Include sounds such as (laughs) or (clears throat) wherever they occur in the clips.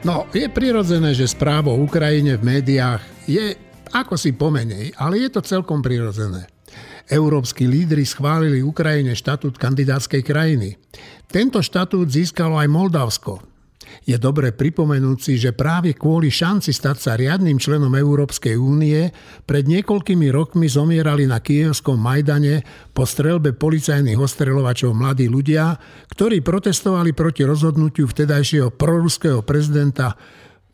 No, je prirodzené, že správa o Ukrajine v médiách je ako si pomenej, ale je to celkom prirodzené. Európsky lídry schválili Ukrajine štatút kandidátskej krajiny. Tento štatút získalo aj Moldavsko. Je dobre pripomenúť si, že práve kvôli šanci stať sa riadnym členom Európskej únie pred niekoľkými rokmi zomierali na kievskom Majdane po strelbe policajných ostreľovačov mladí ľudia, ktorí protestovali proti rozhodnutiu vtedajšieho proruského prezidenta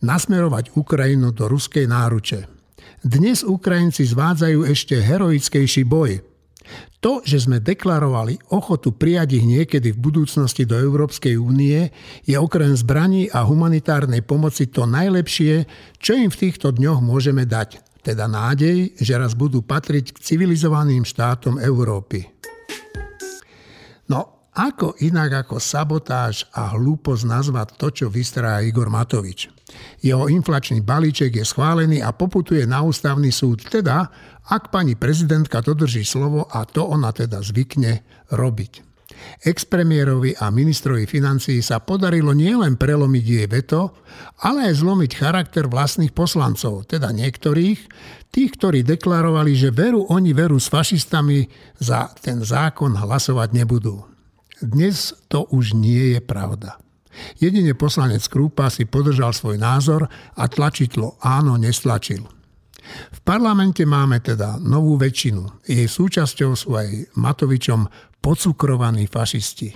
nasmerovať Ukrajinu do ruskej náruče. Dnes Ukrajinci zvádzajú ešte heroickejší boj – to, že sme deklarovali ochotu prijať ich niekedy v budúcnosti do Európskej únie, je okrem zbraní a humanitárnej pomoci to najlepšie, čo im v týchto dňoch môžeme dať. Teda nádej, že raz budú patriť k civilizovaným štátom Európy. No, ako inak ako sabotáž a hlúposť nazvať to, čo vystrá Igor Matovič. Jeho inflačný balíček je schválený a poputuje na ústavný súd, teda ak pani prezidentka dodrží slovo a to ona teda zvykne robiť. Expremiérovi a ministrovi financií sa podarilo nielen prelomiť jej veto, ale aj zlomiť charakter vlastných poslancov, teda niektorých, tých, ktorí deklarovali, že veru oni veru s fašistami za ten zákon hlasovať nebudú. Dnes to už nie je pravda. Jedine poslanec Krúpa si podržal svoj názor a tlačidlo áno nestlačil. V parlamente máme teda novú väčšinu. Jej súčasťou sú aj Matovičom pocukrovaní fašisti.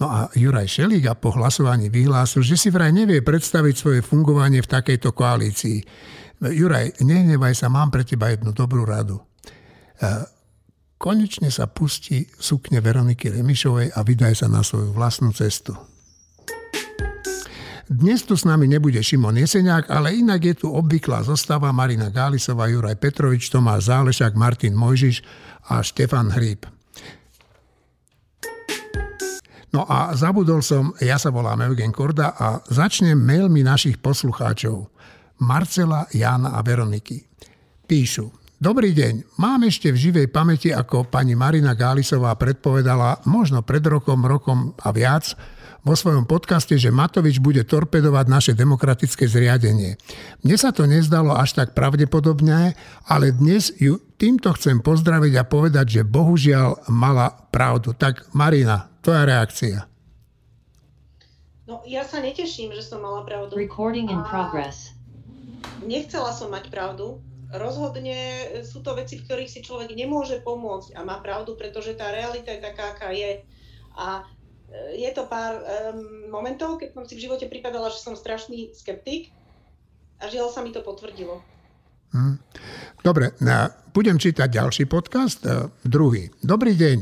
No a Juraj Šeliga po hlasovaní vyhlásil, že si vraj nevie predstaviť svoje fungovanie v takejto koalícii. Juraj, nehnevaj sa, mám pre teba jednu dobrú radu. E, konečne sa pustí sukne Veroniky Remišovej a vydaj sa na svoju vlastnú cestu. Dnes tu s nami nebude Šimon Jeseniak, ale inak je tu obvyklá zostava Marina Gálisová, Juraj Petrovič, Tomáš Zálešak, Martin Mojžiš a Štefan Hríb. No a zabudol som, ja sa volám Eugen Korda a začnem mailmi našich poslucháčov. Marcela, Jana a Veroniky. Píšu, Dobrý deň. Mám ešte v živej pamäti, ako pani Marina Gálisová predpovedala možno pred rokom, rokom a viac, vo svojom podcaste, že Matovič bude torpedovať naše demokratické zriadenie. Mne sa to nezdalo až tak pravdepodobné, ale dnes ju týmto chcem pozdraviť a povedať, že bohužiaľ mala pravdu. Tak Marina, tvoja reakcia. No, ja sa neteším, že som mala pravdu. Recording in progress. Nechcela som mať pravdu. Rozhodne sú to veci, v ktorých si človek nemôže pomôcť a má pravdu, pretože tá realita je taká, aká je. A je to pár um, momentov, keď som si v živote pripadala, že som strašný skeptik a žiaľ sa mi to potvrdilo. Hmm. Dobre, budem čítať ďalší podcast, e, druhý. Dobrý deň.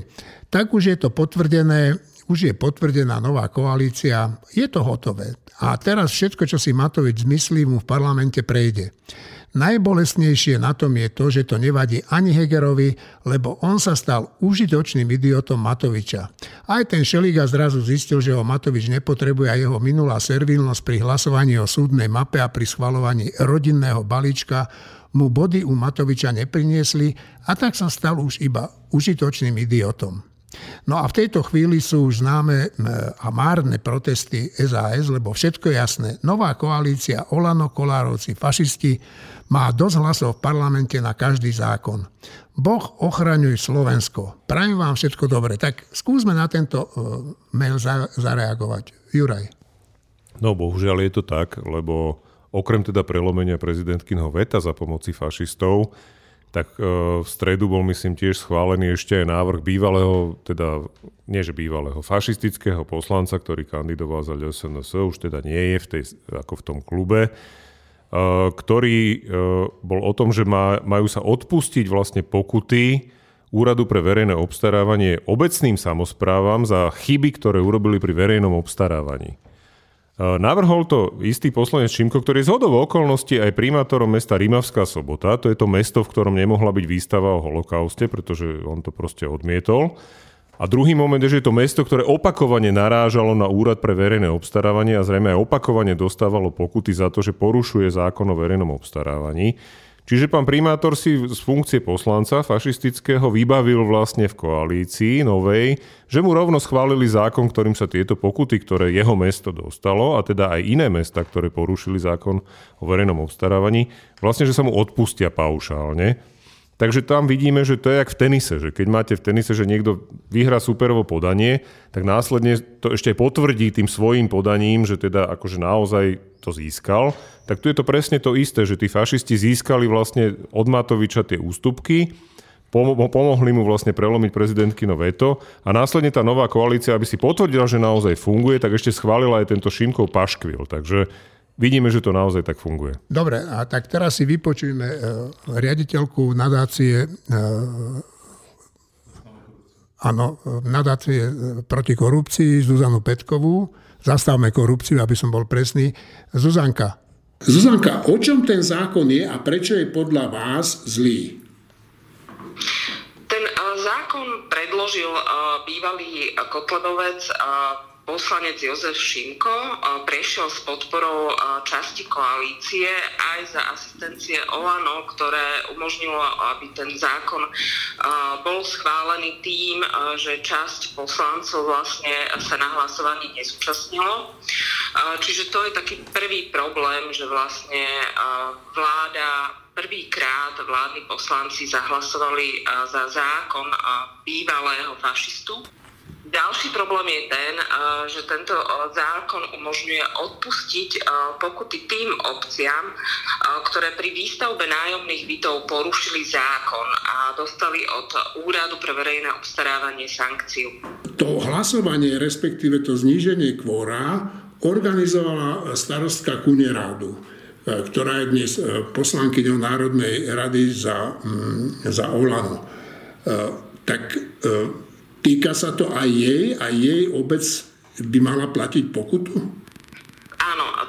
Tak už je to potvrdené, už je potvrdená nová koalícia, je to hotové. A teraz všetko, čo si Matovič zmyslí, mu v parlamente prejde. Najbolesnejšie na tom je to, že to nevadí ani Hegerovi, lebo on sa stal užitočným idiotom Matoviča. Aj ten Šeliga zrazu zistil, že ho Matovič nepotrebuje a jeho minulá servilnosť pri hlasovaní o súdnej mape a pri schvalovaní rodinného balíčka mu body u Matoviča nepriniesli a tak sa stal už iba užitočným idiotom. No a v tejto chvíli sú už známe a márne protesty SAS, lebo všetko jasné. Nová koalícia Olano, Kolárovci, fašisti má dosť hlasov v parlamente na každý zákon. Boh ochraňuj Slovensko. Prajem vám všetko dobre. Tak skúsme na tento mail zareagovať. Juraj. No bohužiaľ je to tak, lebo okrem teda prelomenia prezidentkinho veta za pomoci fašistov, tak e, v stredu bol myslím tiež schválený ešte aj návrh bývalého, teda nie že bývalého, fašistického poslanca, ktorý kandidoval za LSNS, už teda nie je v tej, ako v tom klube, e, ktorý e, bol o tom, že majú sa odpustiť vlastne pokuty Úradu pre verejné obstarávanie obecným samozprávam za chyby, ktoré urobili pri verejnom obstarávaní. Navrhol to istý poslanec Šimko, ktorý je zhodov okolností aj primátorom mesta Rimavská sobota. To je to mesto, v ktorom nemohla byť výstava o holokauste, pretože on to proste odmietol. A druhý moment je, že je to mesto, ktoré opakovane narážalo na úrad pre verejné obstarávanie a zrejme aj opakovane dostávalo pokuty za to, že porušuje zákon o verejnom obstarávaní. Čiže pán primátor si z funkcie poslanca fašistického vybavil vlastne v koalícii novej, že mu rovno schválili zákon, ktorým sa tieto pokuty, ktoré jeho mesto dostalo, a teda aj iné mesta, ktoré porušili zákon o verejnom obstarávaní, vlastne, že sa mu odpustia paušálne. Takže tam vidíme, že to je jak v tenise, že keď máte v tenise, že niekto vyhrá superovo podanie, tak následne to ešte potvrdí tým svojim podaním, že teda akože naozaj to získal. Tak tu je to presne to isté, že tí fašisti získali vlastne od Matoviča tie ústupky, pomohli mu vlastne prelomiť prezidentkino veto a následne tá nová koalícia, aby si potvrdila, že naozaj funguje, tak ešte schválila aj tento Šimkov paškvil. Takže vidíme, že to naozaj tak funguje. Dobre, a tak teraz si vypočujeme uh, riaditeľku nadácie uh, Áno, nadácie proti korupcii Zuzanu Petkovú. Zastavme korupciu, aby som bol presný. Zuzanka. Zuzanka, o čom ten zákon je a prečo je podľa vás zlý? Ten zákon predložil bývalý Kotlebovec poslanec Jozef Šimko prešiel s podporou časti koalície aj za asistencie Olano, ktoré umožnilo, aby ten zákon bol schválený tým, že časť poslancov vlastne sa na hlasovaní nezúčastnilo. Čiže to je taký prvý problém, že vlastne vláda prvýkrát vládni poslanci zahlasovali za zákon bývalého fašistu ďalší problém je ten, eh, že tento eh, zákon umožňuje odpustiť eh, pokuty tým obciam, ktoré pri výstavbe nájomných bytov porušili zákon a dostali od Úradu pre verejné obstarávanie sankciu. To hlasovanie, respektíve to zníženie kvóra, organizovala starostka Kunerádu ktorá je dnes poslankyňou Národnej rady za, mm, za Olano. Tak Týka sa to aj jej a jej obec by mala platiť pokutu?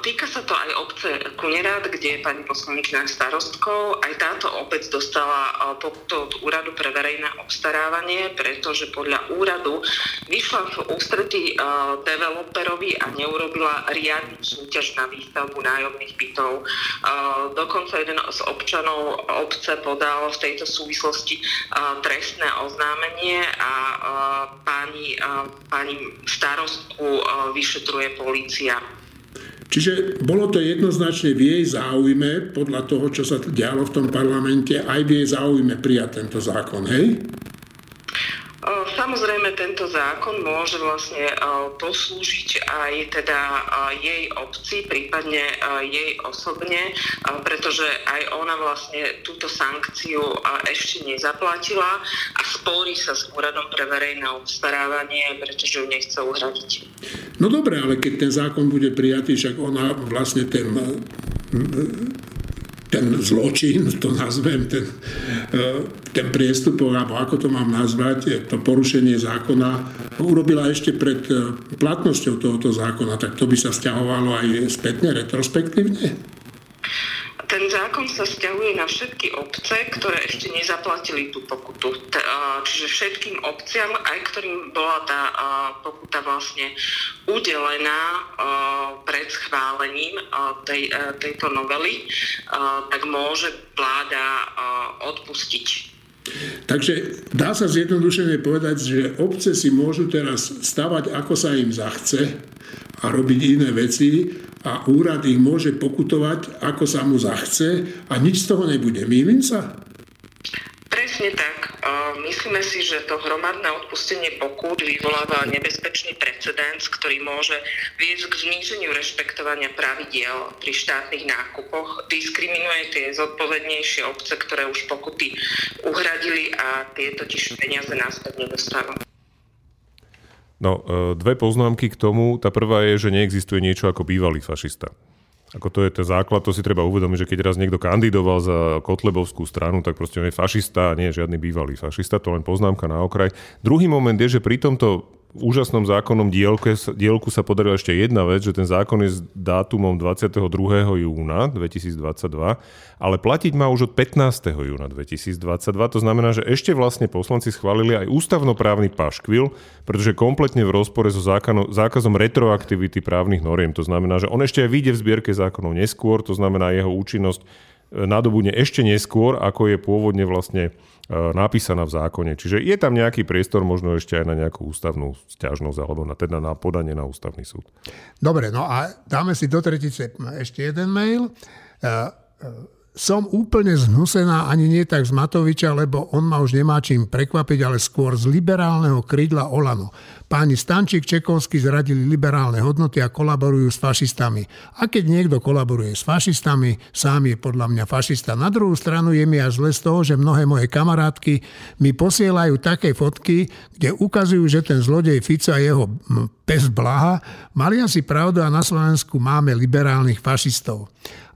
Týka sa to aj obce Kunerát, kde je pani poslankyňa starostkou. Aj táto obec dostala eh, pokutu od Úradu pre verejné obstarávanie, pretože podľa úradu vyšla v ústretí eh, developerovi a neurobila riadnu súťaž na výstavbu nájomných bytov. Eh, dokonca jeden z občanov obce podal v tejto súvislosti trestné oznámenie a pani, pani starostku vyšetruje policia. Čiže bolo to jednoznačne v jej záujme, podľa toho, čo sa dialo v tom parlamente, aj v jej záujme prijať tento zákon, hej? Samozrejme, tento zákon môže vlastne poslúžiť aj teda jej obci, prípadne jej osobne, pretože aj ona vlastne túto sankciu ešte nezaplatila a sporí sa s úradom pre verejné obstarávanie, pretože ju nechce uhradiť. No dobre, ale keď ten zákon bude prijatý, však ona vlastne ten ten zločin, to nazvem, ten, e, ten priestupok, alebo ako to mám nazvať, to porušenie zákona, urobila ešte pred e, platnosťou tohoto zákona, tak to by sa stiahovalo aj spätne, retrospektívne? Ten zákon sa stiahuje na všetky obce, ktoré ešte nezaplatili tú pokutu. Čiže všetkým obciam, aj ktorým bola tá pokuta vlastne udelená pred schválením tej, tejto novely, tak môže vláda odpustiť Takže dá sa zjednodušene povedať, že obce si môžu teraz stavať, ako sa im zachce a robiť iné veci a úrad ich môže pokutovať, ako sa mu zachce a nič z toho nebude. Mýlim sa? Presne tak. Myslíme si, že to hromadné odpustenie pokút vyvoláva nebezpečný precedens, ktorý môže viesť k zníženiu rešpektovania pravidiel pri štátnych nákupoch. Diskriminuje tie zodpovednejšie obce, ktoré už pokuty uhradili a tie totiž peniaze náspäť nedostávajú. No, e, dve poznámky k tomu. Tá prvá je, že neexistuje niečo ako bývalý fašista. Ako to je ten základ, to si treba uvedomiť, že keď raz niekto kandidoval za Kotlebovskú stranu, tak proste on je fašista a nie je žiadny bývalý fašista, to len poznámka na okraj. Druhý moment je, že pri tomto úžasnom zákonnom dielke, dielku sa podarila ešte jedna vec, že ten zákon je s dátumom 22. júna 2022, ale platiť má už od 15. júna 2022. To znamená, že ešte vlastne poslanci schválili aj ústavnoprávny paškvil, pretože kompletne v rozpore so zákano, zákazom retroaktivity právnych noriem. To znamená, že on ešte aj vyjde v zbierke zákonov neskôr, to znamená jeho účinnosť nadobudne ešte neskôr, ako je pôvodne vlastne napísaná v zákone. Čiže je tam nejaký priestor možno ešte aj na nejakú ústavnú stiažnosť alebo na, teda na podanie na ústavný súd. Dobre, no a dáme si do tretice ešte jeden mail som úplne zhnusená ani nie tak z Matoviča, lebo on ma už nemá čím prekvapiť, ale skôr z liberálneho krídla Olano. Páni Stančík, Čekovský zradili liberálne hodnoty a kolaborujú s fašistami. A keď niekto kolaboruje s fašistami, sám je podľa mňa fašista. Na druhú stranu je mi až zle z toho, že mnohé moje kamarátky mi posielajú také fotky, kde ukazujú, že ten zlodej Fico a jeho pes Blaha mali asi pravdu a na Slovensku máme liberálnych fašistov.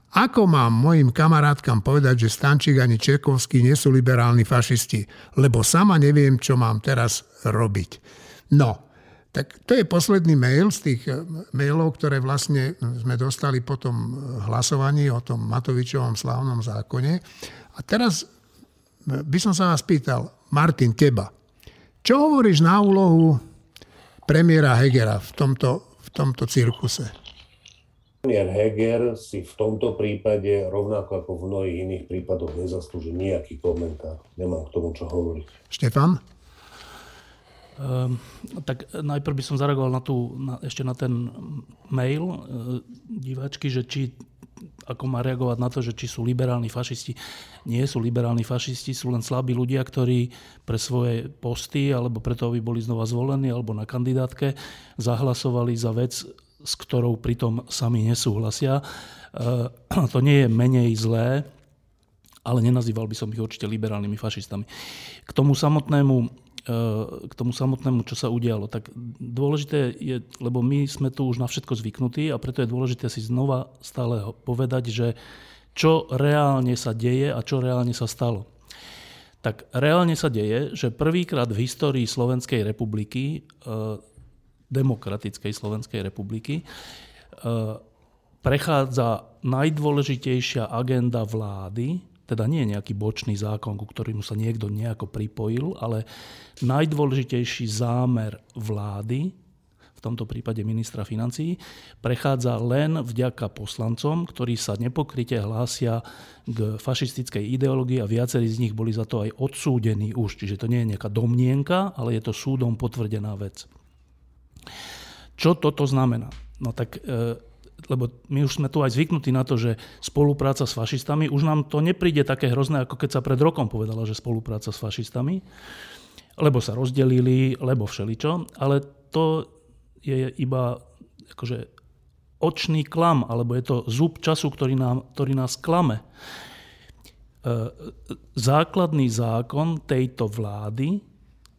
Ako mám mojim kamarátkam povedať, že Stančík ani Čekovský nie sú liberálni fašisti, lebo sama neviem, čo mám teraz robiť. No, tak to je posledný mail z tých eh, mailov, ktoré vlastne sme dostali po tom eh, hlasovaní o tom Matovičovom slávnom zákone. A teraz eh, by som sa vás pýtal, Martin, teba, čo hovoríš na úlohu premiéra Hegera v tomto, v tomto cirkuse? Premiér Heger si v tomto prípade, rovnako ako v mnohých iných prípadoch, nezaslúži nejaký komentár. Nemám k tomu čo hovoriť. Štefan? Um, tak najprv by som zareagoval na tú, na, ešte na ten mail uh, diváčky, že či ako má reagovať na to, že či sú liberálni fašisti. Nie sú liberálni fašisti, sú len slabí ľudia, ktorí pre svoje posty alebo preto, aby boli znova zvolení alebo na kandidátke zahlasovali za vec, s ktorou pritom sami nesúhlasia. Eh, (clears throat) to nie je menej zlé, ale nenazýval by som ich určite liberálnymi fašistami. K tomu samotnému, eh, k tomu samotnému, čo sa udialo, tak dôležité je, lebo my sme tu už na všetko zvyknutí a preto je dôležité si znova stále povedať, že čo reálne sa deje a čo reálne sa stalo. Tak reálne sa deje, že prvýkrát v histórii Slovenskej republiky eh, demokratickej Slovenskej republiky, e, prechádza najdôležitejšia agenda vlády, teda nie nejaký bočný zákon, ku ktorému sa niekto nejako pripojil, ale najdôležitejší zámer vlády, v tomto prípade ministra financií, prechádza len vďaka poslancom, ktorí sa nepokryte hlásia k fašistickej ideológii a viacerí z nich boli za to aj odsúdení už. Čiže to nie je nejaká domnienka, ale je to súdom potvrdená vec. Čo toto znamená? No tak, e, lebo my už sme tu aj zvyknutí na to, že spolupráca s fašistami, už nám to nepríde také hrozné, ako keď sa pred rokom povedala, že spolupráca s fašistami, lebo sa rozdelili, lebo všeličo, ale to je iba akože očný klam, alebo je to zub času, ktorý, nám, ktorý nás klame. E, základný zákon tejto vlády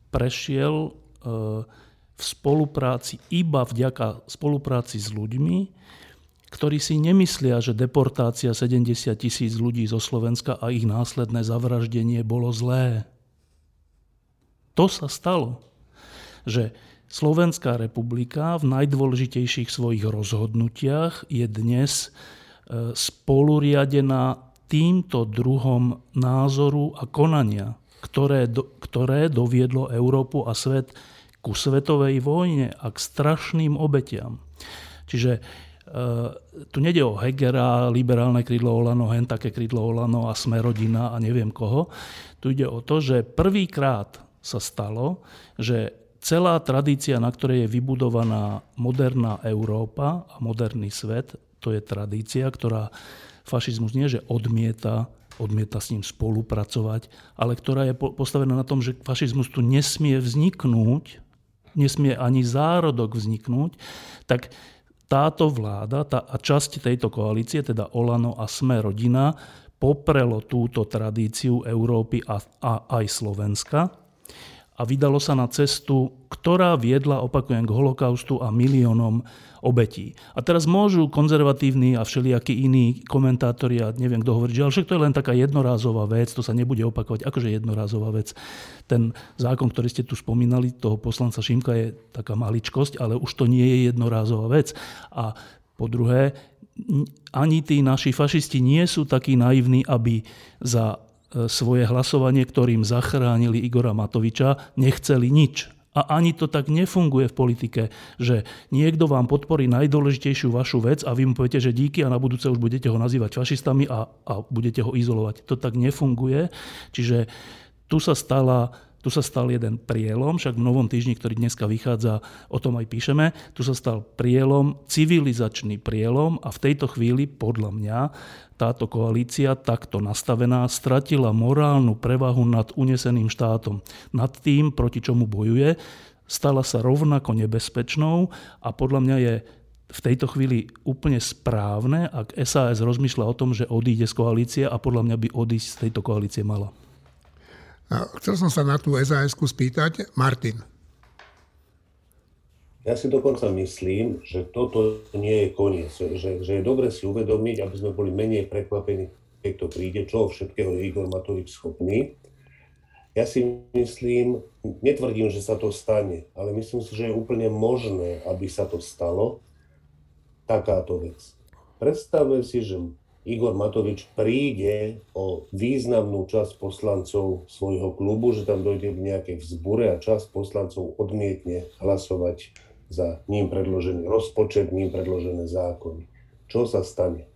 prešiel e, v spolupráci, iba vďaka spolupráci s ľuďmi, ktorí si nemyslia, že deportácia 70 tisíc ľudí zo Slovenska a ich následné zavraždenie bolo zlé. To sa stalo, že Slovenská republika v najdôležitejších svojich rozhodnutiach je dnes e, spoluriadená týmto druhom názoru a konania, ktoré, ktoré doviedlo Európu a svet ku svetovej vojne a k strašným obetiam. Čiže e, tu nede o Hegera, liberálne krídlo Olano, hen také krídlo Olano a Smerodina a neviem koho. Tu ide o to, že prvýkrát sa stalo, že celá tradícia, na ktorej je vybudovaná moderná Európa a moderný svet, to je tradícia, ktorá fašizmus nie, že odmieta, odmieta s ním spolupracovať, ale ktorá je postavená na tom, že fašizmus tu nesmie vzniknúť nesmie ani zárodok vzniknúť, tak táto vláda tá, a časť tejto koalície, teda Olano a Sme rodina, poprelo túto tradíciu Európy a, a aj Slovenska a vydalo sa na cestu, ktorá viedla, opakujem, k holokaustu a miliónom obetí. A teraz môžu konzervatívni a všelijakí iní komentátori, a neviem kto hovorí, že ale však to je len taká jednorázová vec, to sa nebude opakovať. Akože jednorázová vec. Ten zákon, ktorý ste tu spomínali, toho poslanca Šimka je taká maličkosť, ale už to nie je jednorázová vec. A po druhé, ani tí naši fašisti nie sú takí naivní, aby za E, svoje hlasovanie, ktorým zachránili Igora Matoviča, nechceli nič. A ani to tak nefunguje v politike, že niekto vám podporí najdôležitejšiu vašu vec a vy mu poviete, že díky a na budúce už budete ho nazývať fašistami a, a budete ho izolovať. To tak nefunguje. Čiže tu sa stala tu sa stal jeden prielom, však v Novom týždni, ktorý dneska vychádza, o tom aj píšeme, tu sa stal prielom, civilizačný prielom a v tejto chvíli, podľa mňa, táto koalícia takto nastavená stratila morálnu prevahu nad uneseným štátom, nad tým, proti čomu bojuje, stala sa rovnako nebezpečnou a podľa mňa je v tejto chvíli úplne správne, ak SAS rozmýšľa o tom, že odíde z koalície a podľa mňa by odísť z tejto koalície mala. Chcel som sa na tú sas spýtať. Martin. Ja si dokonca myslím, že toto nie je koniec. Že, že je dobre si uvedomiť, aby sme boli menej prekvapení, keď to príde, čo všetkého je Igor Matovič schopný. Ja si myslím, netvrdím, že sa to stane, ale myslím si, že je úplne možné, aby sa to stalo, takáto vec. Predstavme si, že Igor Matovič príde o významnú časť poslancov svojho klubu, že tam dojde k nejakej vzbure a časť poslancov odmietne hlasovať za ním predložený rozpočet, ním predložené zákony. Čo sa stane?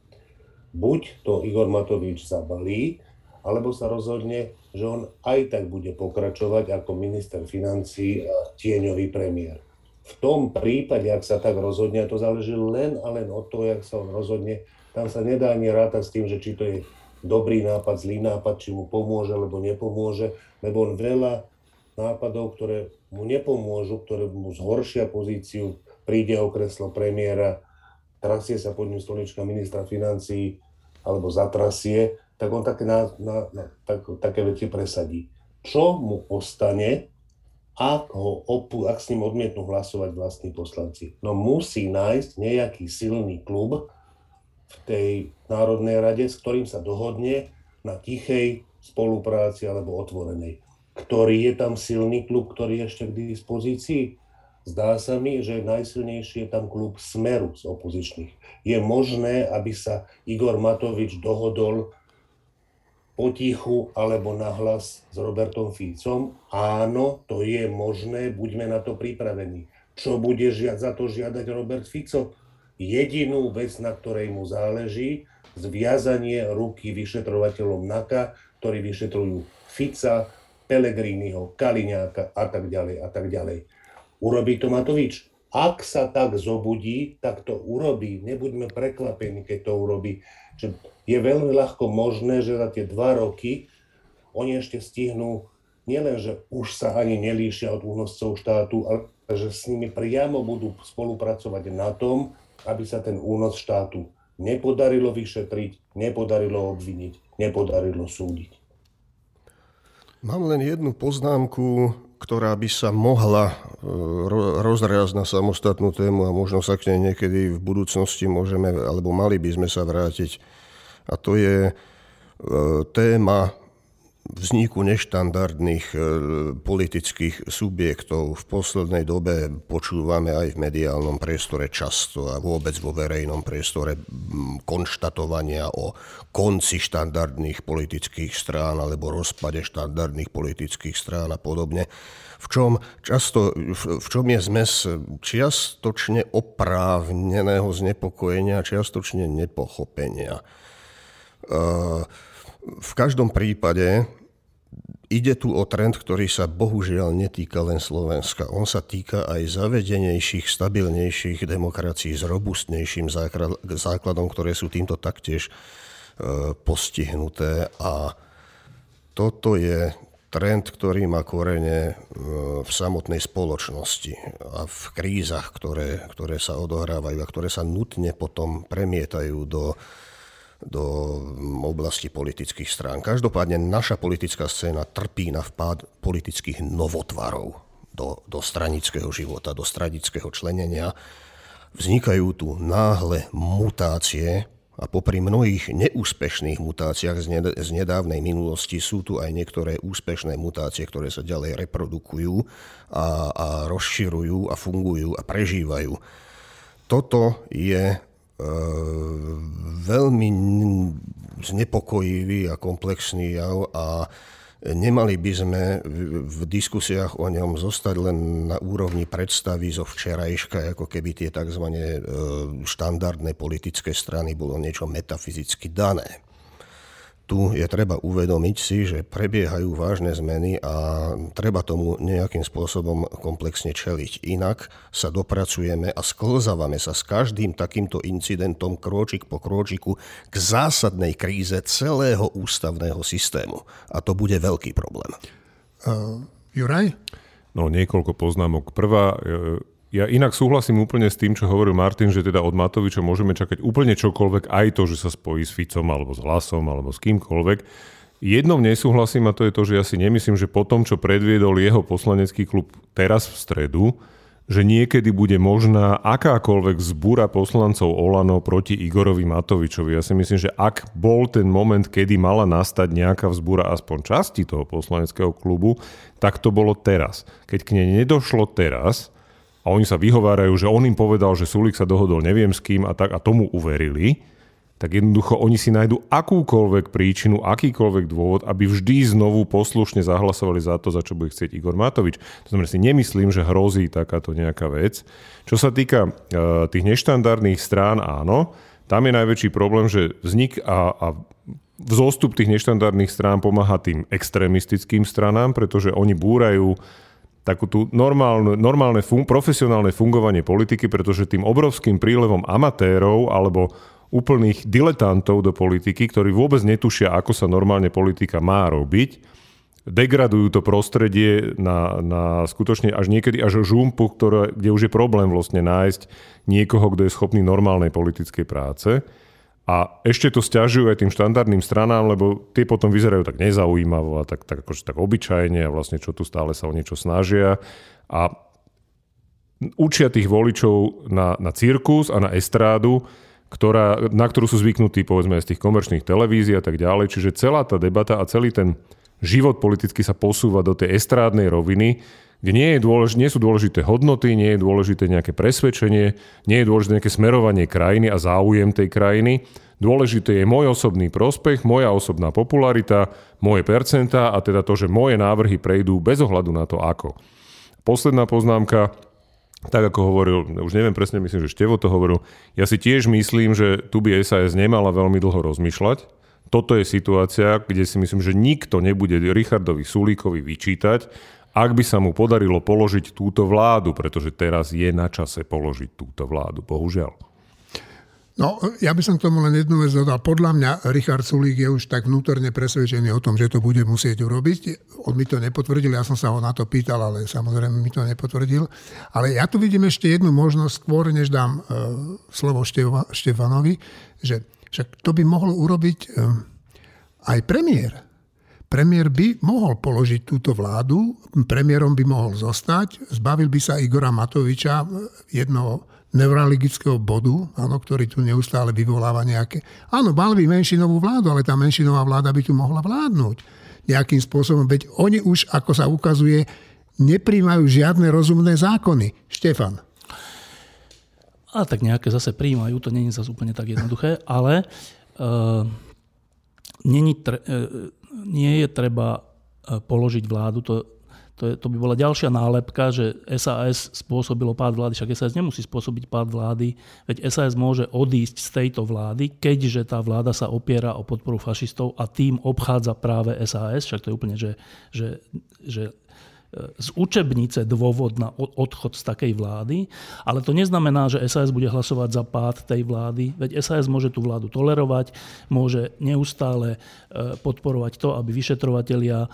Buď to Igor Matovič zabalí, alebo sa rozhodne, že on aj tak bude pokračovať ako minister financí a tieňový premiér. V tom prípade, ak sa tak rozhodne, a to záleží len a len od toho, jak sa on rozhodne, tam sa nedá ani rátať s tým, že či to je dobrý nápad, zlý nápad, či mu pomôže alebo nepomôže, lebo on veľa nápadov, ktoré mu nepomôžu, ktoré mu zhoršia pozíciu, príde o kreslo premiéra, trasie sa pod ním stolička ministra financí alebo zatrasie, tak on také, na, na, na, tak, také veci presadí. Čo mu ostane, ak, ho opu, ak s ním odmietnú hlasovať vlastní poslanci? No musí nájsť nejaký silný klub, v tej Národnej rade, s ktorým sa dohodne na tichej spolupráci alebo otvorenej. Ktorý je tam silný klub, ktorý je ešte k dispozícii? Zdá sa mi, že najsilnejší je tam klub Smeru z opozičných. Je možné, aby sa Igor Matovič dohodol potichu alebo nahlas s Robertom Ficom? Áno, to je možné, buďme na to pripravení. Čo bude za to žiadať Robert Fico? jedinú vec, na ktorej mu záleží, zviazanie ruky vyšetrovateľom NAKA, ktorí vyšetrujú Fica, Pelegriniho, Kaliňáka a tak ďalej a tak ďalej. Urobí to Matovič. Ak sa tak zobudí, tak to urobí. Nebuďme prekvapení, keď to urobí. Že je veľmi ľahko možné, že za tie dva roky oni ešte stihnú nielen, že už sa ani nelíšia od únoscov štátu, ale že s nimi priamo budú spolupracovať na tom, aby sa ten únos štátu nepodarilo vyšetriť, nepodarilo obviniť, nepodarilo súdiť. Mám len jednu poznámku, ktorá by sa mohla e, rozrázť na samostatnú tému a možno sa k nej niekedy v budúcnosti môžeme, alebo mali by sme sa vrátiť. A to je e, téma vzniku neštandardných e, politických subjektov v poslednej dobe počúvame aj v mediálnom priestore často a vôbec vo verejnom priestore konštatovania o konci štandardných politických strán alebo rozpade štandardných politických strán a podobne. V čom, často, v čom je zmes čiastočne oprávneného znepokojenia, čiastočne nepochopenia. Uh, v každom prípade ide tu o trend, ktorý sa bohužiaľ netýka len Slovenska. On sa týka aj zavedenejších, stabilnejších demokracií s robustnejším základom, ktoré sú týmto taktiež e, postihnuté. A toto je trend, ktorý má korene e, v samotnej spoločnosti a v krízach, ktoré, ktoré sa odohrávajú a ktoré sa nutne potom premietajú do do oblasti politických strán. Každopádne naša politická scéna trpí na vpád politických novotvarov do, do stranického života, do stranického členenia. Vznikajú tu náhle mutácie a popri mnohých neúspešných mutáciách z nedávnej minulosti sú tu aj niektoré úspešné mutácie, ktoré sa ďalej reprodukujú a, a rozširujú a fungujú a prežívajú. Toto je veľmi znepokojivý a komplexný jav a Nemali by sme v diskusiách o ňom zostať len na úrovni predstavy zo včerajška, ako keby tie tzv. E, štandardné politické strany bolo niečo metafyzicky dané tu je treba uvedomiť si, že prebiehajú vážne zmeny a treba tomu nejakým spôsobom komplexne čeliť. Inak sa dopracujeme a sklzávame sa s každým takýmto incidentom kročik po kročiku k zásadnej kríze celého ústavného systému. A to bude veľký problém. Uh, Juraj? No, niekoľko poznámok. Prvá, e, ja inak súhlasím úplne s tým, čo hovoril Martin, že teda od Matoviča môžeme čakať úplne čokoľvek, aj to, že sa spojí s Ficom alebo s Hlasom alebo s kýmkoľvek. Jednou nesúhlasím a to je to, že ja si nemyslím, že po tom, čo predviedol jeho poslanecký klub teraz v stredu, že niekedy bude možná akákoľvek zbúra poslancov Olano proti Igorovi Matovičovi. Ja si myslím, že ak bol ten moment, kedy mala nastať nejaká vzbúra aspoň časti toho poslaneckého klubu, tak to bolo teraz. Keď k nej nedošlo teraz, a oni sa vyhovárajú, že on im povedal, že Sulik sa dohodol neviem s kým a tak a tomu uverili, tak jednoducho oni si nájdu akúkoľvek príčinu, akýkoľvek dôvod, aby vždy znovu poslušne zahlasovali za to, za čo bude chcieť Igor Matovič. To znamená, si nemyslím, že hrozí takáto nejaká vec. Čo sa týka uh, tých neštandardných strán, áno, tam je najväčší problém, že vznik a, a vzostup tých neštandardných strán pomáha tým extrémistickým stranám, pretože oni búrajú takú tú normálne, normálne fun- profesionálne fungovanie politiky, pretože tým obrovským prílevom amatérov alebo úplných diletantov do politiky, ktorí vôbec netušia, ako sa normálne politika má robiť, degradujú to prostredie na, na skutočne až niekedy až žumpu, ktoré, kde už je problém vlastne nájsť niekoho, kto je schopný normálnej politickej práce. A ešte to stiažujú aj tým štandardným stranám, lebo tie potom vyzerajú tak nezaujímavo a tak, tak, akože tak obyčajne a vlastne čo tu stále sa o niečo snažia. A učia tých voličov na, na cirkus a na estrádu, ktorá, na ktorú sú zvyknutí povedzme z tých komerčných televízií a tak ďalej. Čiže celá tá debata a celý ten život politicky sa posúva do tej estrádnej roviny, kde nie, je dôlež, nie sú dôležité hodnoty, nie je dôležité nejaké presvedčenie, nie je dôležité nejaké smerovanie krajiny a záujem tej krajiny. Dôležité je môj osobný prospech, moja osobná popularita, moje percentá a teda to, že moje návrhy prejdú bez ohľadu na to ako. Posledná poznámka, tak ako hovoril, už neviem presne, myslím, že Števo to hovoril, ja si tiež myslím, že tu by SAS nemala veľmi dlho rozmýšľať. Toto je situácia, kde si myslím, že nikto nebude Richardovi Sulíkovi vyčítať, ak by sa mu podarilo položiť túto vládu, pretože teraz je na čase položiť túto vládu, bohužiaľ. No, ja by som k tomu len jednu vec dodal. Podľa mňa Richard Sulík je už tak vnútorne presvedčený o tom, že to bude musieť urobiť. On mi to nepotvrdil, ja som sa ho na to pýtal, ale samozrejme mi to nepotvrdil. Ale ja tu vidím ešte jednu možnosť, skôr než dám uh, slovo Števa, Štefanovi, že však to by mohol urobiť uh, aj premiér Premiér by mohol položiť túto vládu, premiérom by mohol zostať, zbavil by sa Igora Matoviča jednoho neurologického bodu, áno, ktorý tu neustále vyvoláva nejaké... Áno, mal by menšinovú vládu, ale tá menšinová vláda by tu mohla vládnuť nejakým spôsobom. Veď oni už, ako sa ukazuje, nepríjmajú žiadne rozumné zákony. Štefan. A tak nejaké zase príjmajú, to je zase úplne tak jednoduché, ale uh, není tre, uh, nie je treba e, položiť vládu. To, to, je, to by bola ďalšia nálepka, že SAS spôsobilo pád vlády. Však SAS nemusí spôsobiť pád vlády, veď SAS môže odísť z tejto vlády, keďže tá vláda sa opiera o podporu fašistov a tým obchádza práve SAS. Však to je úplne, že, že, že z učebnice dôvod na odchod z takej vlády, ale to neznamená, že SAS bude hlasovať za pád tej vlády, veď SAS môže tú vládu tolerovať, môže neustále e, podporovať to, aby vyšetrovatelia, e,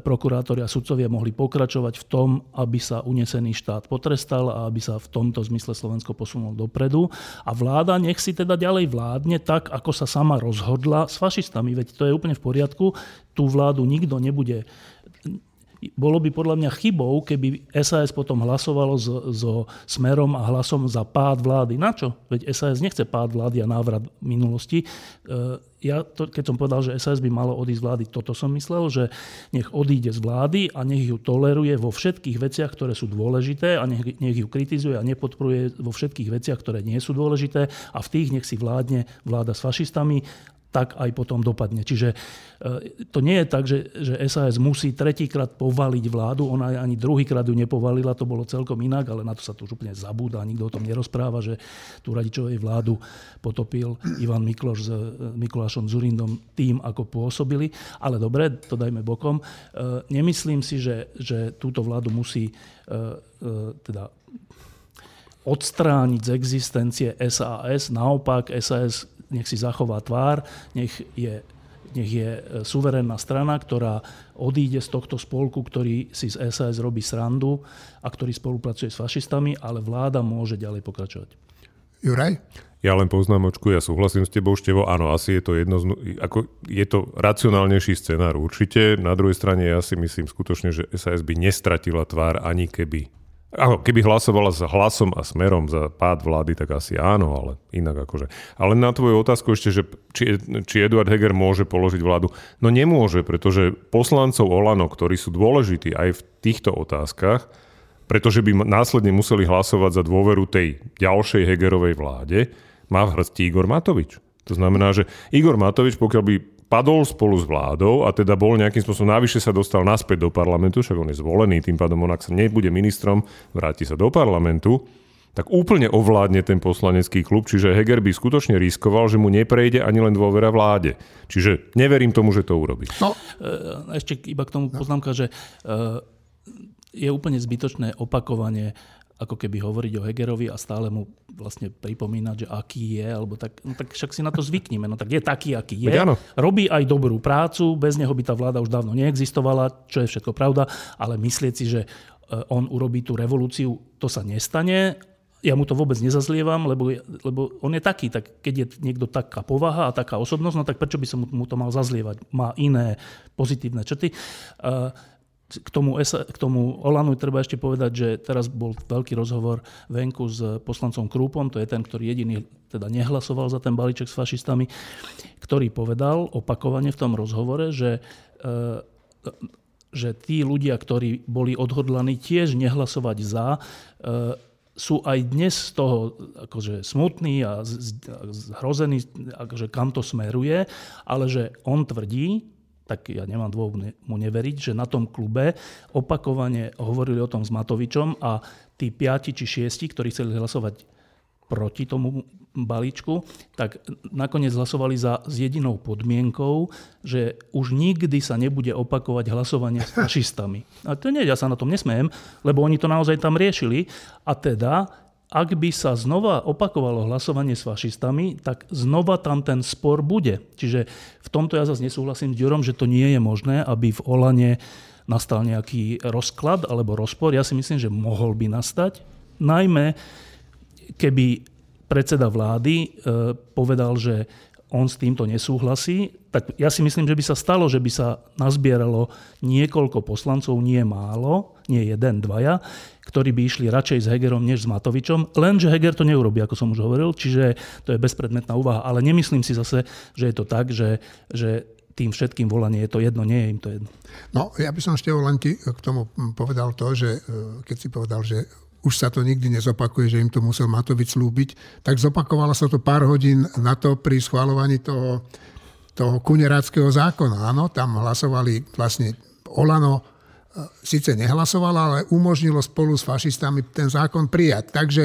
prokurátori a sudcovia mohli pokračovať v tom, aby sa unesený štát potrestal a aby sa v tomto zmysle Slovensko posunulo dopredu. A vláda nech si teda ďalej vládne tak, ako sa sama rozhodla s fašistami, veď to je úplne v poriadku. Tú vládu nikto nebude bolo by podľa mňa chybou, keby SAS potom hlasovalo so, so smerom a hlasom za pád vlády. Na čo? Veď SAS nechce pád vlády a návrat minulosti. E, ja, to, keď som povedal, že SAS by malo odísť z vlády, toto som myslel, že nech odíde z vlády a nech ju toleruje vo všetkých veciach, ktoré sú dôležité a nech, nech ju kritizuje a nepodporuje vo všetkých veciach, ktoré nie sú dôležité a v tých nech si vládne vláda s fašistami tak aj potom dopadne. Čiže e, to nie je tak, že, že SAS musí tretíkrát povaliť vládu, ona ani druhýkrát ju nepovalila, to bolo celkom inak, ale na to sa tu už úplne zabúda, nikto o tom nerozpráva, že tú radičovej vládu potopil Ivan Mikloš s e, Mikulášom Zurindom tým, ako pôsobili. Ale dobre, to dajme bokom. E, nemyslím si, že, že túto vládu musí teda odstrániť z existencie SAS. Naopak, SAS nech si zachová tvár, nech je, nech je e, suverénna strana, ktorá odíde z tohto spolku, ktorý si z SAS robí srandu a ktorý spolupracuje s fašistami, ale vláda môže ďalej pokračovať. Juraj? Ja len poznámočku, ja súhlasím s tebou, Števo, áno, asi je to jedno, ako je to racionálnejší scenár určite. Na druhej strane ja si myslím skutočne, že SAS by nestratila tvár ani keby Áno, keby hlasovala s hlasom a smerom za pád vlády, tak asi áno, ale inak akože. Ale na tvoju otázku ešte, že či, či Eduard Heger môže položiť vládu. No nemôže, pretože poslancov Olano, ktorí sú dôležití aj v týchto otázkach, pretože by následne museli hlasovať za dôveru tej ďalšej Hegerovej vláde, má v hrsti Igor Matovič. To znamená, že Igor Matovič, pokiaľ by padol spolu s vládou a teda bol nejakým spôsobom, navyše sa dostal naspäť do parlamentu, však on je zvolený, tým pádom on ak sa nebude ministrom, vráti sa do parlamentu, tak úplne ovládne ten poslanecký klub, čiže Heger by skutočne riskoval, že mu neprejde ani len dôvera vláde. Čiže neverím tomu, že to urobí. No. E, ešte iba k tomu poznámka, že e, je úplne zbytočné opakovanie ako keby hovoriť o Hegerovi a stále mu vlastne pripomínať, že aký je, alebo tak, no tak však si na to zvykneme. No tak je taký, aký je. Robí aj dobrú prácu, bez neho by tá vláda už dávno neexistovala, čo je všetko pravda, ale myslieť si, že e, on urobí tú revolúciu, to sa nestane. Ja mu to vôbec nezazlievam, lebo, lebo on je taký, tak keď je niekto taká povaha a taká osobnosť, no tak prečo by som mu to mal zazlievať? Má iné pozitívne črty. Uh, k tomu, k tomu Olanu treba ešte povedať, že teraz bol veľký rozhovor venku s poslancom Krúpom, to je ten, ktorý jediný teda nehlasoval za ten balíček s fašistami, ktorý povedal opakovane v tom rozhovore, že, e, že tí ľudia, ktorí boli odhodlaní tiež nehlasovať za, e, sú aj dnes z toho akože smutní a zhrození, akože kam to smeruje, ale že on tvrdí, tak ja nemám dôvod mu neveriť, že na tom klube opakovane hovorili o tom s Matovičom a tí piati či šiesti, ktorí chceli hlasovať proti tomu balíčku, tak nakoniec hlasovali za s jedinou podmienkou, že už nikdy sa nebude opakovať hlasovanie s (laughs) fašistami. A to nie, ja sa na tom nesmiem, lebo oni to naozaj tam riešili. A teda ak by sa znova opakovalo hlasovanie s fašistami, tak znova tam ten spor bude. Čiže v tomto ja zase nesúhlasím s Ďurom, že to nie je možné, aby v Olane nastal nejaký rozklad alebo rozpor. Ja si myslím, že mohol by nastať. Najmä keby predseda vlády e, povedal, že on s týmto nesúhlasí, tak ja si myslím, že by sa stalo, že by sa nazbieralo niekoľko poslancov, nie málo, nie jeden, dvaja, ktorí by išli radšej s Hegerom než s Matovičom, lenže Heger to neurobí, ako som už hovoril, čiže to je bezpredmetná úvaha. Ale nemyslím si zase, že je to tak, že, že tým všetkým volanie je to jedno, nie je im to jedno. No, ja by som ešte len ti k tomu povedal to, že e, keď si povedal, že už sa to nikdy nezopakuje, že im to musel Matovič slúbiť, tak zopakovalo sa to pár hodín na to pri schvalovaní toho, toho kuneráckého zákona. Áno, tam hlasovali vlastne Olano, síce nehlasovala, ale umožnilo spolu s fašistami ten zákon prijať. Takže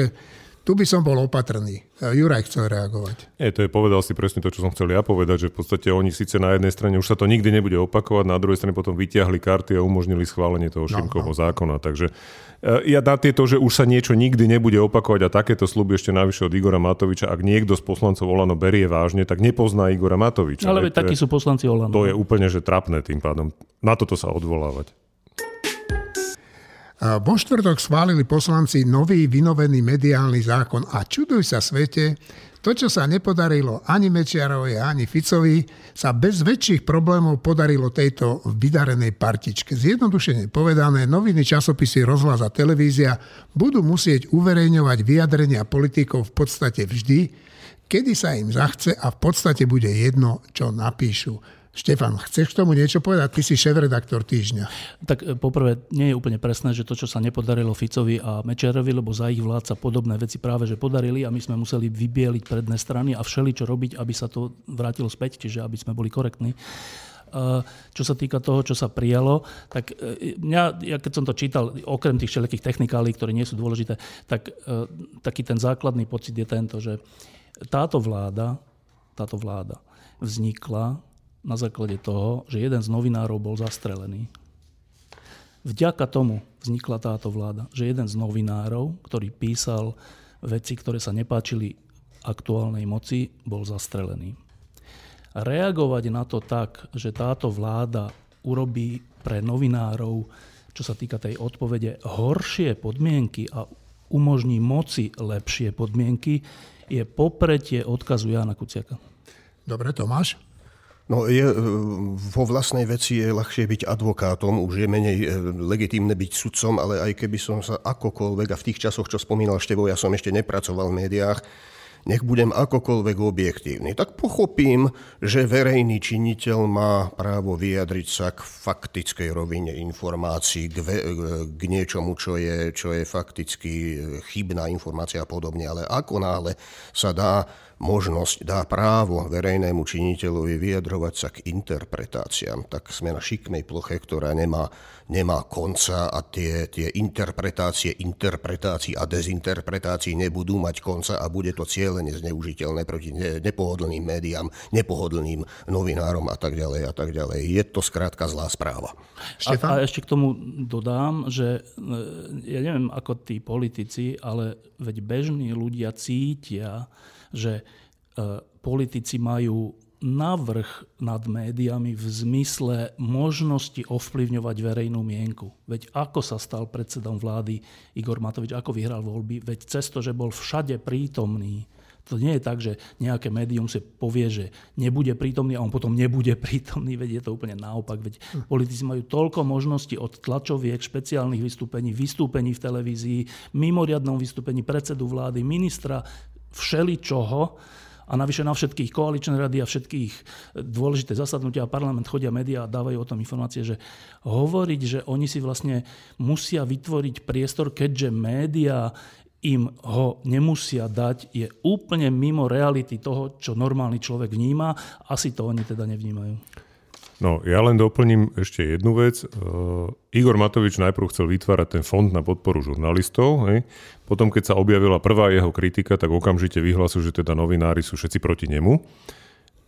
tu by som bol opatrný. Juraj chcel reagovať. Nie, to je povedal si presne to, čo som chcel ja povedať, že v podstate oni síce na jednej strane už sa to nikdy nebude opakovať, na druhej strane potom vyťahli karty a umožnili schválenie toho no, Šimkovho no. zákona. Takže e, ja na tieto, že už sa niečo nikdy nebude opakovať a takéto sluby ešte navyše od Igora Matoviča, ak niekto z poslancov Olano berie vážne, tak nepozná Igora Matoviča. Ale takí sú poslanci Olano. To je úplne že trapné tým pádom. Na toto sa odvolávať. Vo štvrtok schválili poslanci nový vynovený mediálny zákon a čuduj sa svete, to, čo sa nepodarilo ani Mečiarovi, ani Ficovi, sa bez väčších problémov podarilo tejto vydarenej partičke. Zjednodušene povedané, noviny, časopisy, rozhlas a televízia budú musieť uverejňovať vyjadrenia politikov v podstate vždy, kedy sa im zachce a v podstate bude jedno, čo napíšu. Štefan, chceš k tomu niečo povedať? Ty si šéf-redaktor týždňa. Tak e, poprvé, nie je úplne presné, že to, čo sa nepodarilo Ficovi a Mečerovi, lebo za ich vlád sa podobné veci práve že podarili a my sme museli vybieliť predné strany a všeli, čo robiť, aby sa to vrátilo späť, čiže aby sme boli korektní. E, čo sa týka toho, čo sa prijalo, tak e, mňa, ja keď som to čítal, okrem tých všelijakých technikálí, ktoré nie sú dôležité, tak taký ten základný pocit je tento, že táto vláda, táto vláda vznikla na základe toho, že jeden z novinárov bol zastrelený. Vďaka tomu vznikla táto vláda, že jeden z novinárov, ktorý písal veci, ktoré sa nepáčili aktuálnej moci, bol zastrelený. Reagovať na to tak, že táto vláda urobí pre novinárov, čo sa týka tej odpovede, horšie podmienky a umožní moci lepšie podmienky, je popretie odkazu Jana Kuciaka. Dobre, Tomáš? No je, e, vo vlastnej veci je ľahšie byť advokátom, už je menej e, legitímne byť sudcom, ale aj keby som sa akokoľvek, a v tých časoch, čo spomínal Števo, ja som ešte nepracoval v médiách, nech budem akokoľvek objektívny, tak pochopím, že verejný činiteľ má právo vyjadriť sa k faktickej rovine informácií, k, ve, k niečomu, čo je, čo je fakticky chybná informácia a podobne. Ale ako náhle sa dá možnosť, dá právo verejnému činiteľovi vyjadrovať sa k interpretáciám, tak sme na šikmej ploche, ktorá nemá, nemá konca a tie, tie interpretácie, interpretácií a dezinterpretácií nebudú mať konca a bude to cieľene zneužiteľné proti nepohodlným médiám, nepohodlným novinárom a tak ďalej a tak ďalej. Je to skrátka zlá správa. A, a ešte k tomu dodám, že e, ja neviem ako tí politici, ale veď bežní ľudia cítia, že e, politici majú navrh nad médiami v zmysle možnosti ovplyvňovať verejnú mienku. Veď ako sa stal predsedom vlády Igor Matovič, ako vyhral voľby, veď cez to, že bol všade prítomný, to nie je tak, že nejaké médium si povie, že nebude prítomný a on potom nebude prítomný, veď je to úplne naopak. Veď politici majú toľko možností od tlačoviek, špeciálnych vystúpení, vystúpení v televízii, mimoriadnom vystúpení predsedu vlády, ministra, všeličoho a navyše na všetkých koaličné rady a všetkých dôležité zasadnutia a parlament chodia médiá a dávajú o tom informácie, že hovoriť, že oni si vlastne musia vytvoriť priestor, keďže médiá im ho nemusia dať, je úplne mimo reality toho, čo normálny človek vníma. Asi to oni teda nevnímajú. No, ja len doplním ešte jednu vec. Uh, Igor Matovič najprv chcel vytvárať ten fond na podporu žurnalistov. Hej. Potom, keď sa objavila prvá jeho kritika, tak okamžite vyhlasil, že teda novinári sú všetci proti nemu.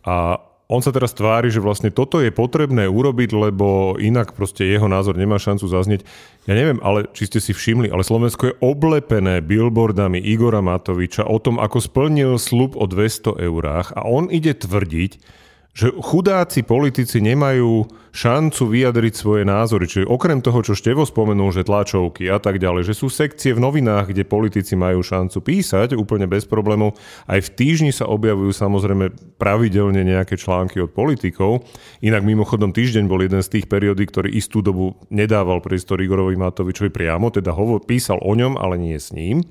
A on sa teraz tvári, že vlastne toto je potrebné urobiť, lebo inak proste jeho názor nemá šancu zaznieť. Ja neviem, ale či ste si všimli, ale Slovensko je oblepené billboardami Igora Matoviča o tom, ako splnil slub o 200 eurách a on ide tvrdiť, že chudáci politici nemajú šancu vyjadriť svoje názory. Čiže okrem toho, čo Števo spomenul, že tlačovky a tak ďalej, že sú sekcie v novinách, kde politici majú šancu písať úplne bez problémov. Aj v týždni sa objavujú samozrejme pravidelne nejaké články od politikov. Inak mimochodom týždeň bol jeden z tých periódy, ktorý istú dobu nedával priestor Igorovi Matovičovi priamo, teda hovor, písal o ňom, ale nie s ním.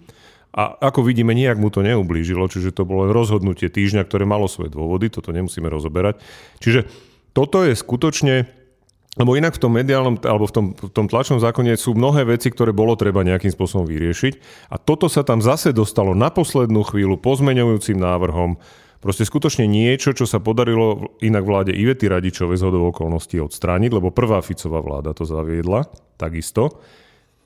A ako vidíme, nijak mu to neublížilo, čiže to bolo rozhodnutie týždňa, ktoré malo svoje dôvody, toto nemusíme rozoberať. Čiže toto je skutočne lebo inak v tom mediálnom, alebo v tom, v tom tlačnom zákone sú mnohé veci, ktoré bolo treba nejakým spôsobom vyriešiť. A toto sa tam zase dostalo na poslednú chvíľu pozmeňujúcim návrhom. Proste skutočne niečo, čo sa podarilo inak vláde Ivety Radičovej z hodov okolností odstrániť, lebo prvá Ficová vláda to zaviedla, takisto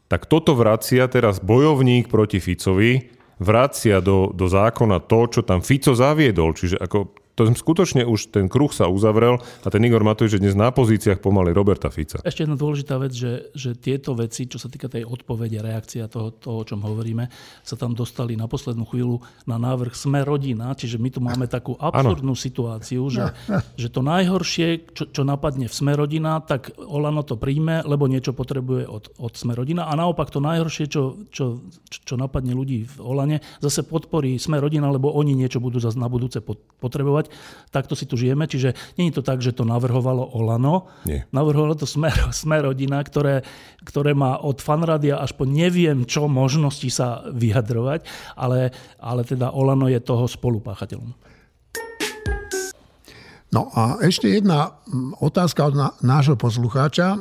tak toto vracia teraz bojovník proti Ficovi, vracia do, do zákona to, čo tam Fico zaviedol. Čiže ako to skutočne už ten kruh sa uzavrel a ten Igor Matovič je dnes na pozíciách pomaly Roberta Fica. Ešte jedna dôležitá vec, že, že tieto veci, čo sa týka tej odpovede, reakcia toho, toho, o čom hovoríme, sa tam dostali na poslednú chvíľu na návrh Sme rodina, čiže my tu máme takú absurdnú ano. situáciu, že, (laughs) že to najhoršie, čo, čo napadne v Sme rodina, tak Olano to príjme, lebo niečo potrebuje od, od Sme rodina a naopak to najhoršie, čo, čo, čo napadne ľudí v Olane, zase podporí Sme rodina, lebo oni niečo budú zase na budúce potrebovať fungovať. Takto si tu žijeme, čiže nie je to tak, že to navrhovalo Olano. Nie. Navrhovalo to Smer, Smer rodina, ktoré, ktoré má od fanradia až po neviem čo možnosti sa vyjadrovať, ale, ale teda Olano je toho spolupáchateľom. No a ešte jedna otázka od nášho poslucháča.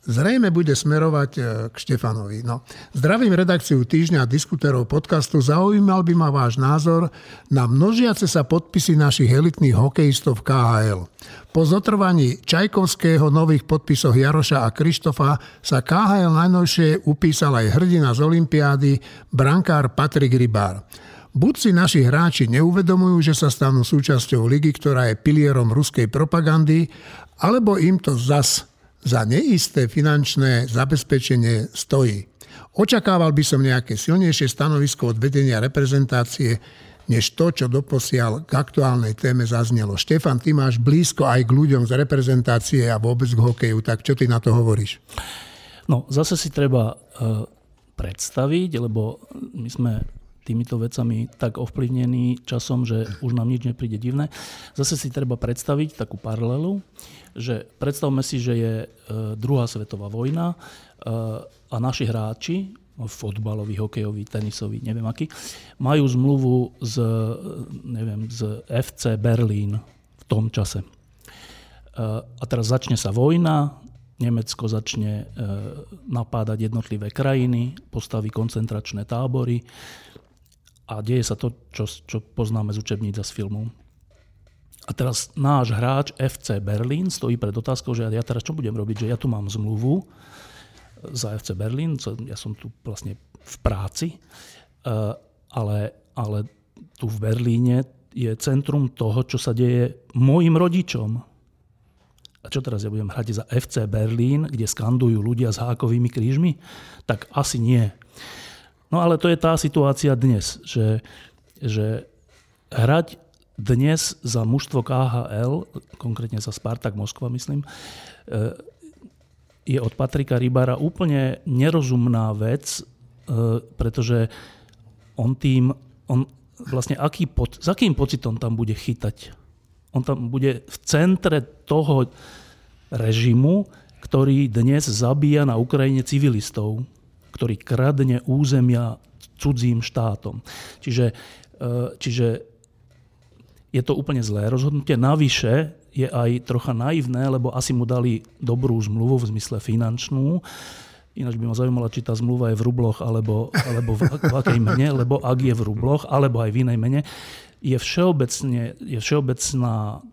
Zrejme bude smerovať e, k Štefanovi. No, zdravím redakciu týždňa diskuterov podcastu. Zaujímal by ma váš názor na množiace sa podpisy našich elitných hokejistov KHL. Po zotrvaní Čajkovského nových podpisoch Jaroša a Krištofa sa KHL najnovšie upísal aj hrdina z Olympiády, brankár Patrik Rybár. Buď si naši hráči neuvedomujú, že sa stanú súčasťou ligy, ktorá je pilierom ruskej propagandy, alebo im to zas za neisté finančné zabezpečenie stojí. Očakával by som nejaké silnejšie stanovisko od vedenia reprezentácie, než to, čo doposiaľ k aktuálnej téme zaznelo. Štefan, ty máš blízko aj k ľuďom z reprezentácie a vôbec k hokeju, tak čo ty na to hovoríš? No, zase si treba uh, predstaviť, lebo my sme týmito vecami tak ovplyvnení časom, že už nám nič nepríde divné. Zase si treba predstaviť takú paralelu, že predstavme si, že je e, druhá svetová vojna e, a naši hráči, fotbalový, hokejový, tenisový, neviem aký, majú zmluvu z, neviem, z FC Berlín v tom čase. E, a teraz začne sa vojna, Nemecko začne napádať jednotlivé krajiny, postaví koncentračné tábory a deje sa to, čo, čo poznáme z učebníc a z filmov. A teraz náš hráč FC Berlín stojí pred otázkou, že ja teraz čo budem robiť, že ja tu mám zmluvu za FC Berlín, ja som tu vlastne v práci, eh, ale, ale tu v Berlíne je centrum toho, čo sa deje mojim rodičom. A čo teraz ja budem hrať za FC Berlín, kde skandujú ľudia s hákovými krížmi? Tak asi nie. No ale to je tá situácia dnes, že, že hrať dnes za mužstvo KHL, konkrétne za Spartak Moskva, myslím, e, je od Patrika Rybára úplne nerozumná vec, e, pretože on tým, on vlastne aký, s akým pocitom tam bude chytať? On tam bude v centre toho režimu, ktorý dnes zabíja na Ukrajine civilistov, ktorý kradne územia cudzím štátom. Čiže, e, čiže je to úplne zlé rozhodnutie. Navyše je aj trocha naivné, lebo asi mu dali dobrú zmluvu v zmysle finančnú. Ináč by ma zaujímalo, či tá zmluva je v rubloch alebo, alebo v, v akej mene, lebo ak je v rubloch, alebo aj v inej mene, je, všeobecne, je všeobecná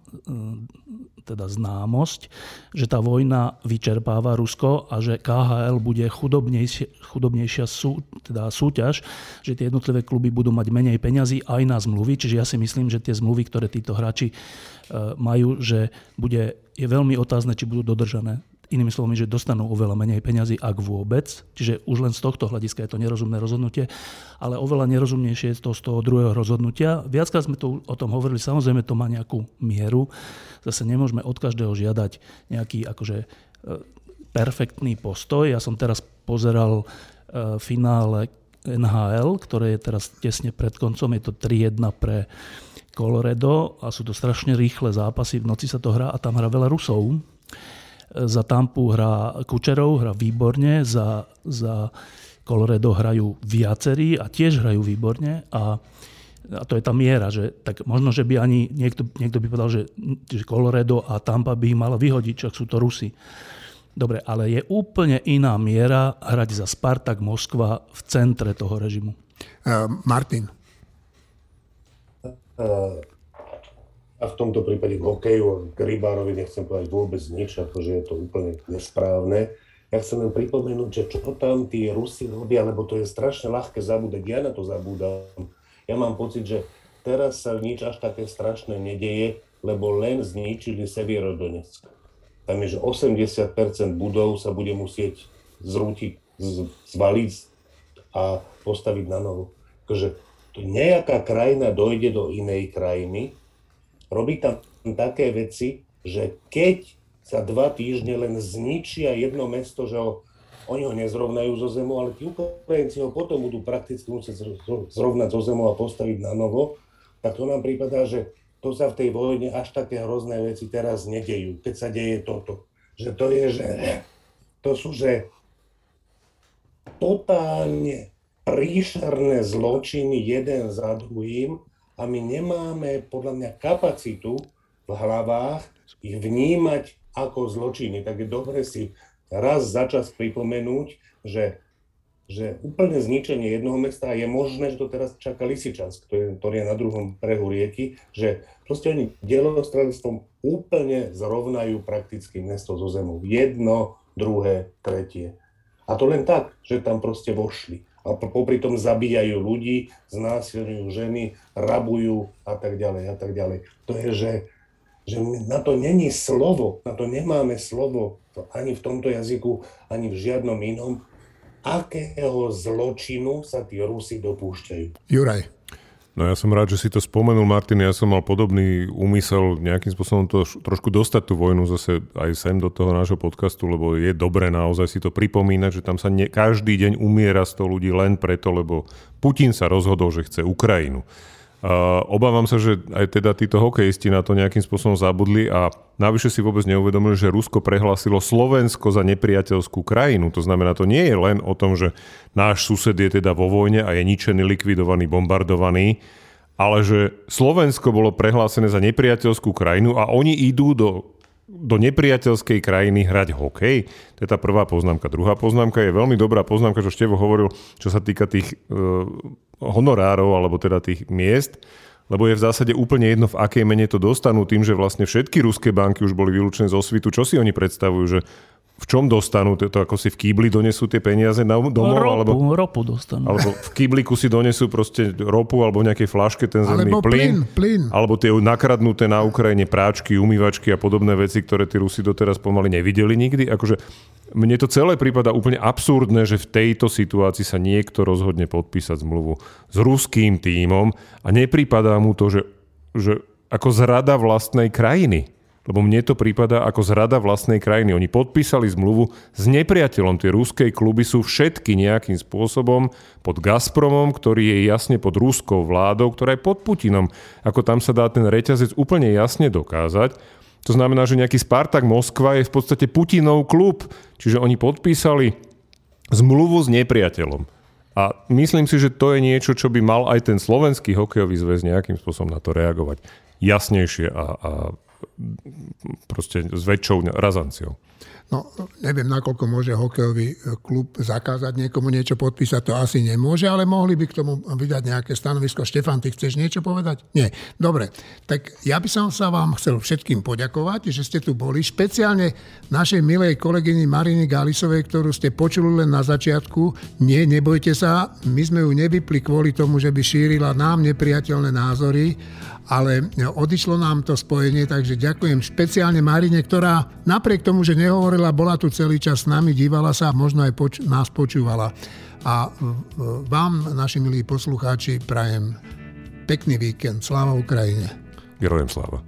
teda známosť, že tá vojna vyčerpáva Rusko a že KHL bude chudobnejšia, chudobnejšia sú, teda súťaž, že tie jednotlivé kluby budú mať menej peňazí aj na zmluvy. Čiže ja si myslím, že tie zmluvy, ktoré títo hráči e, majú, že bude, je veľmi otázne, či budú dodržané. Inými slovami, že dostanú oveľa menej peňazí, ak vôbec. Čiže už len z tohto hľadiska je to nerozumné rozhodnutie, ale oveľa nerozumnejšie je to z toho druhého rozhodnutia. Viackrát sme to o tom hovorili, samozrejme to má nejakú mieru. Zase nemôžeme od každého žiadať nejaký akože e, perfektný postoj. Ja som teraz pozeral e, finále NHL, ktoré je teraz tesne pred koncom. Je to 3-1 pre Colorado a sú to strašne rýchle zápasy. V noci sa to hrá a tam hrá veľa Rusov za Tampu hrá Kučerov, hrá výborne, za, za Colorado hrajú viacerí a tiež hrajú výborne a, a to je tá miera, že tak možno, že by ani niekto, niekto by povedal, že, že Colorado a Tampa by ich malo vyhodiť, čak sú to Rusi. Dobre, ale je úplne iná miera hrať za Spartak Moskva v centre toho režimu. Uh, Martin. Uh, a v tomto prípade k hokeju, k rybárovi nechcem povedať vôbec nič, akože je to úplne nesprávne. Ja chcem len pripomenúť, že čo tam tí Rusi robia, lebo to je strašne ľahké zabúdať. Ja na to zabúdam. Ja mám pocit, že teraz sa nič až také strašné nedeje, lebo len zničili Sevierodonetsk. Tam je, že 80% budov sa bude musieť zrútiť, zvaliť a postaviť na novo. Takže nejaká krajina dojde do inej krajiny, robí tam také veci, že keď za dva týždne len zničia jedno mesto, že ho, oni ho nezrovnajú zo zemu, ale tí Ukrajinci ho potom budú prakticky musieť zrovnať zo zemu a postaviť na novo, tak to nám prípada, že to sa v tej vojne až také hrozné veci teraz nedejú, keď sa deje toto. Že to je, že to sú, že totálne príšerné zločiny jeden za druhým, a my nemáme podľa mňa kapacitu v hlavách, ich vnímať ako zločiny. Tak je dobre si raz za čas pripomenúť, že, že úplne zničenie jednoho mesta je možné, že to teraz čaká Lisičansk, ktorý, ktorý je na druhom brehu rieky, že proste oni dielostredstvom úplne zrovnajú prakticky mesto zo zemou. Jedno, druhé, tretie. A to len tak, že tam proste vošli. A popri tom zabíjajú ľudí, znásilňujú ženy, rabujú a tak ďalej a tak ďalej. To je, že, že na to není slovo, na to nemáme slovo ani v tomto jazyku, ani v žiadnom inom, akého zločinu sa tí Rusi dopúšťajú. Juraj. No ja som rád, že si to spomenul, Martin. Ja som mal podobný úmysel nejakým spôsobom to trošku dostať tú vojnu zase aj sem do toho nášho podcastu, lebo je dobré naozaj si to pripomínať, že tam sa ne, každý deň umiera 100 ľudí len preto, lebo Putin sa rozhodol, že chce Ukrajinu. Obávam sa, že aj teda títo hokejisti na to nejakým spôsobom zabudli a navyše si vôbec neuvedomili, že Rusko prehlásilo Slovensko za nepriateľskú krajinu. To znamená, to nie je len o tom, že náš sused je teda vo vojne a je ničený, likvidovaný, bombardovaný, ale že Slovensko bolo prehlásené za nepriateľskú krajinu a oni idú do do nepriateľskej krajiny hrať hokej? To je tá prvá poznámka. Druhá poznámka je veľmi dobrá poznámka, čo Števo hovoril, čo sa týka tých e, honorárov, alebo teda tých miest, lebo je v zásade úplne jedno, v akej mene to dostanú, tým, že vlastne všetky ruské banky už boli vylúčené zo svitu. Čo si oni predstavujú, že v čom dostanú, to, to ako si v kýbli donesú tie peniaze na domov? Ropu, alebo, ropu dostanú. Alebo v kýbliku si donesú proste ropu alebo v nejakej flaške ten zemný Alebo plyn, plyn. Alebo tie nakradnuté na Ukrajine práčky, umývačky a podobné veci, ktoré tí Rusi doteraz pomaly nevideli nikdy. Akože mne to celé prípada úplne absurdné, že v tejto situácii sa niekto rozhodne podpísať zmluvu s ruským tímom a nepripadá mu to, že, že ako zrada vlastnej krajiny. Lebo mne to prípada ako zrada vlastnej krajiny. Oni podpísali zmluvu s nepriateľom. Tie ruskej kluby sú všetky nejakým spôsobom pod Gazpromom, ktorý je jasne pod ruskou vládou, ktorá je pod Putinom. Ako tam sa dá ten reťazec úplne jasne dokázať. To znamená, že nejaký Spartak Moskva je v podstate Putinov klub. Čiže oni podpísali zmluvu s nepriateľom. A myslím si, že to je niečo, čo by mal aj ten slovenský hokejový zväz nejakým spôsobom na to reagovať. Jasnejšie a, a proste s väčšou razanciou. No, neviem, nakoľko môže hokejový e, klub zakázať niekomu niečo podpísať, to asi nemôže, ale mohli by k tomu vydať nejaké stanovisko. Štefan, ty chceš niečo povedať? Nie. Dobre, tak ja by som sa vám chcel všetkým poďakovať, že ste tu boli, špeciálne našej milej kolegyni Mariny Galisovej, ktorú ste počuli len na začiatku. Nie, nebojte sa, my sme ju nevypli kvôli tomu, že by šírila nám nepriateľné názory, ale odišlo nám to spojenie, takže ďakujem špeciálne Marine, ktorá napriek tomu, že nehovorila, bola tu celý čas s nami, dívala sa a možno aj poč- nás počúvala. A vám, naši milí poslucháči, prajem pekný víkend. Sláva Ukrajine. Gerojem sláva.